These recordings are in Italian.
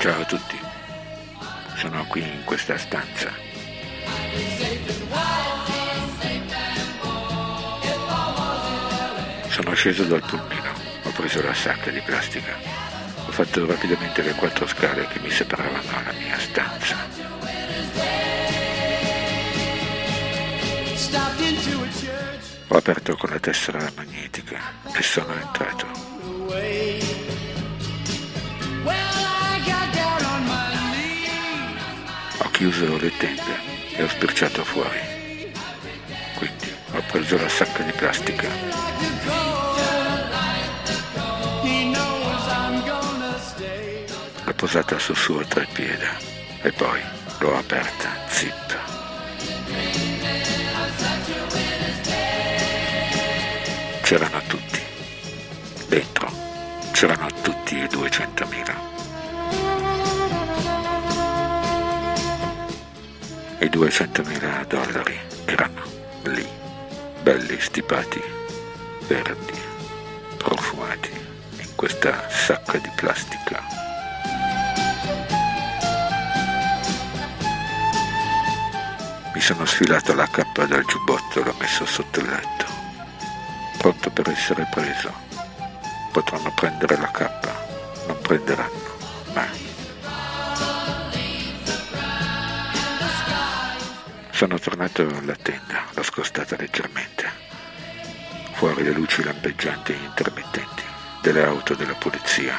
Ciao a tutti, sono qui in questa stanza. Sono sceso dal pulmino, ho preso la sacca di plastica, ho fatto rapidamente le quattro scale che mi separavano dalla mia stanza. Ho aperto con la tessera magnetica e sono entrato. Ho chiuso le tende e ho spirciato fuori. Quindi ho preso la sacca di plastica. L'ho posata sul suo treppiede e poi l'ho aperta, zip. C'erano tutti. Dentro c'erano tutti e 200.000. e 200.000 dollari. Erano lì, belli stipati, verdi, profumati, in questa sacca di plastica. Mi sono sfilato la cappa dal giubbotto e l'ho messo sotto il letto, pronto per essere preso. Potranno prendere la cappa, non prenderanno Sono tornato alla tenda, l'ho scostata leggermente. Fuori le luci lampeggianti e intermittenti delle auto della polizia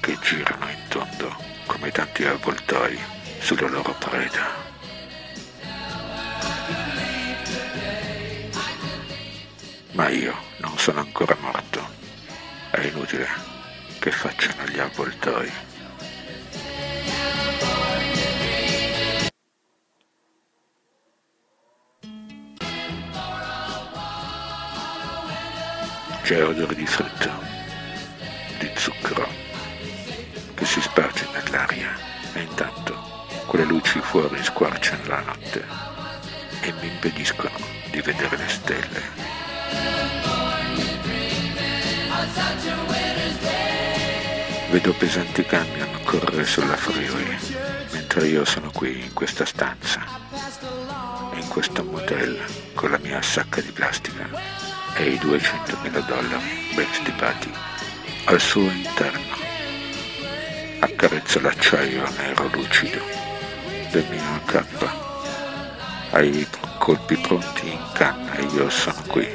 che girano in tondo come tanti avvoltoi sulla loro preda. Ma io non sono ancora morto. È inutile che facciano gli avvoltoi. C'è odore di frutta, di zucchero che si sparge nell'aria e intanto quelle luci fuori squarciano la notte e mi impediscono di vedere le stelle. Vedo pesanti camion correre sulla freeway mentre io sono qui in questa stanza, questo motel con la mia sacca di plastica e i 200.000 dollari ben stipati al suo interno. Accarezzo l'acciaio nero lucido del mio K. Ai colpi pronti in canna io sono qui,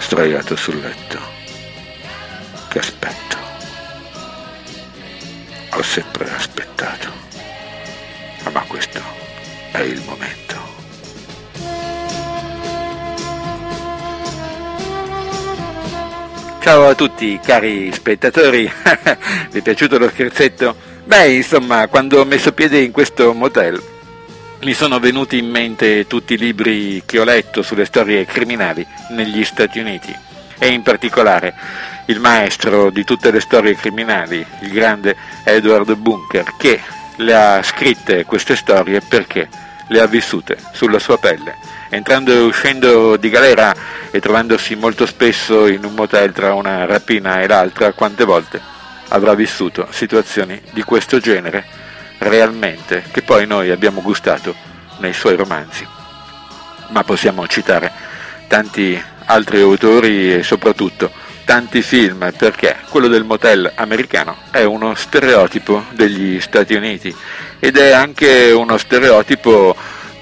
sdraiato sul letto, che aspetto. Ho sempre aspettato, ma questo è il momento. Ciao a tutti cari spettatori, vi è piaciuto lo scherzetto? Beh, insomma, quando ho messo piede in questo motel mi sono venuti in mente tutti i libri che ho letto sulle storie criminali negli Stati Uniti. E in particolare il maestro di tutte le storie criminali, il grande Edward Bunker, che le ha scritte queste storie perché le ha vissute sulla sua pelle entrando e uscendo di galera e trovandosi molto spesso in un motel tra una rapina e l'altra, quante volte avrà vissuto situazioni di questo genere realmente che poi noi abbiamo gustato nei suoi romanzi. Ma possiamo citare tanti altri autori e soprattutto tanti film perché quello del motel americano è uno stereotipo degli Stati Uniti ed è anche uno stereotipo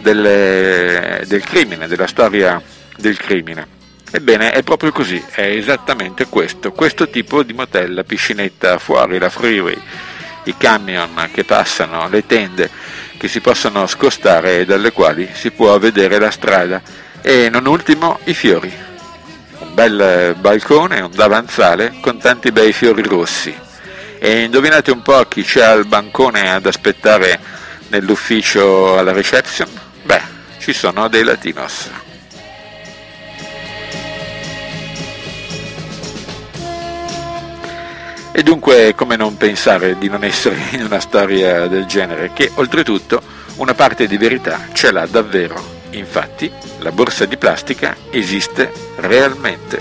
delle, del crimine, della storia del crimine. Ebbene, è proprio così, è esattamente questo, questo tipo di motel, piscinetta fuori, la freeway, i camion che passano, le tende che si possono scostare e dalle quali si può vedere la strada e non ultimo i fiori. Un bel balcone, un davanzale con tanti bei fiori rossi. E indovinate un po' chi c'è al bancone ad aspettare nell'ufficio alla reception? Beh, ci sono dei latinos. E dunque come non pensare di non essere in una storia del genere, che oltretutto una parte di verità ce l'ha davvero. Infatti la borsa di plastica esiste realmente.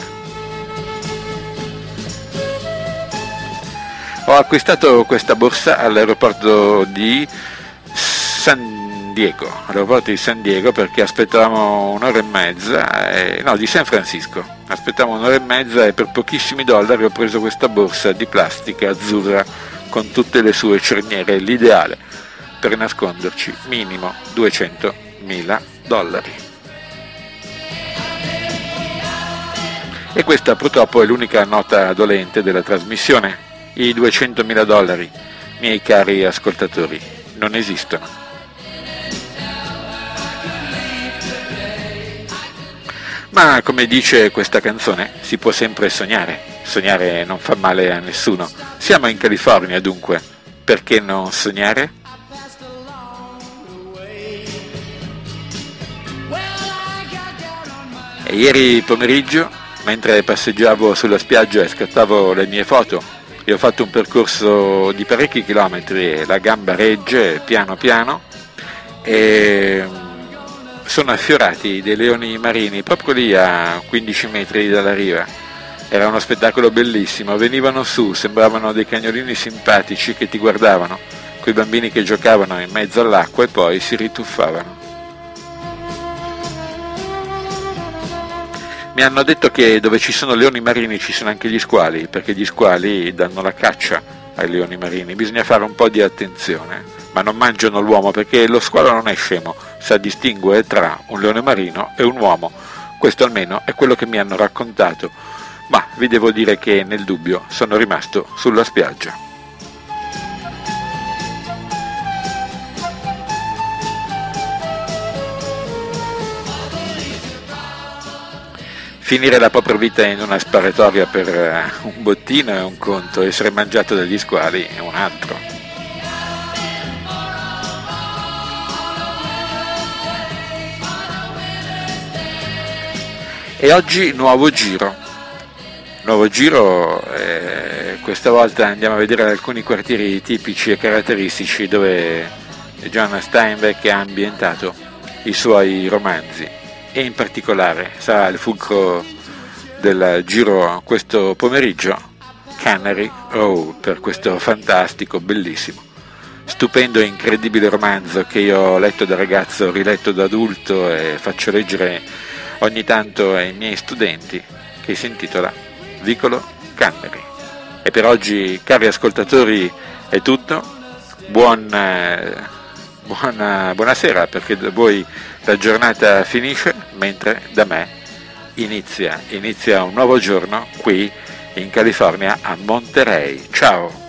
Ho acquistato questa borsa all'aeroporto di San Diego, all'aeroporto di San Diego perché aspettavamo un'ora e mezza, e, no di San Francisco, aspettavamo un'ora e mezza e per pochissimi dollari ho preso questa borsa di plastica azzurra con tutte le sue cerniere, l'ideale per nasconderci minimo 200.000 dollari. E questa purtroppo è l'unica nota dolente della trasmissione. I 200.000 dollari, miei cari ascoltatori, non esistono. Ma come dice questa canzone, si può sempre sognare. Sognare non fa male a nessuno. Siamo in California dunque, perché non sognare? E ieri pomeriggio mentre passeggiavo sulla spiaggia e scattavo le mie foto e ho fatto un percorso di parecchi chilometri, la gamba regge piano piano e sono affiorati dei leoni marini proprio lì a 15 metri dalla riva. Era uno spettacolo bellissimo, venivano su, sembravano dei cagnolini simpatici che ti guardavano, quei bambini che giocavano in mezzo all'acqua e poi si rituffavano. Mi hanno detto che dove ci sono leoni marini ci sono anche gli squali, perché gli squali danno la caccia ai leoni marini, bisogna fare un po' di attenzione, ma non mangiano l'uomo perché lo squalo non è scemo, sa distinguere tra un leone marino e un uomo, questo almeno è quello che mi hanno raccontato, ma vi devo dire che nel dubbio sono rimasto sulla spiaggia. Finire la propria vita in una sparatoria per eh, un bottino è un conto, essere mangiato dagli squali è un altro. E oggi nuovo giro. Nuovo giro, eh, questa volta andiamo a vedere alcuni quartieri tipici e caratteristici dove John Steinbeck ha ambientato i suoi romanzi e in particolare sarà il fulcro del giro questo pomeriggio Canary Row per questo fantastico, bellissimo, stupendo e incredibile romanzo che io ho letto da ragazzo, riletto da adulto e faccio leggere ogni tanto ai miei studenti che si intitola Vicolo Canary. E per oggi, cari ascoltatori, è tutto. Buon, eh, buona, buonasera perché da voi la giornata finisce mentre da me inizia, inizia un nuovo giorno qui in California a Monterey. Ciao!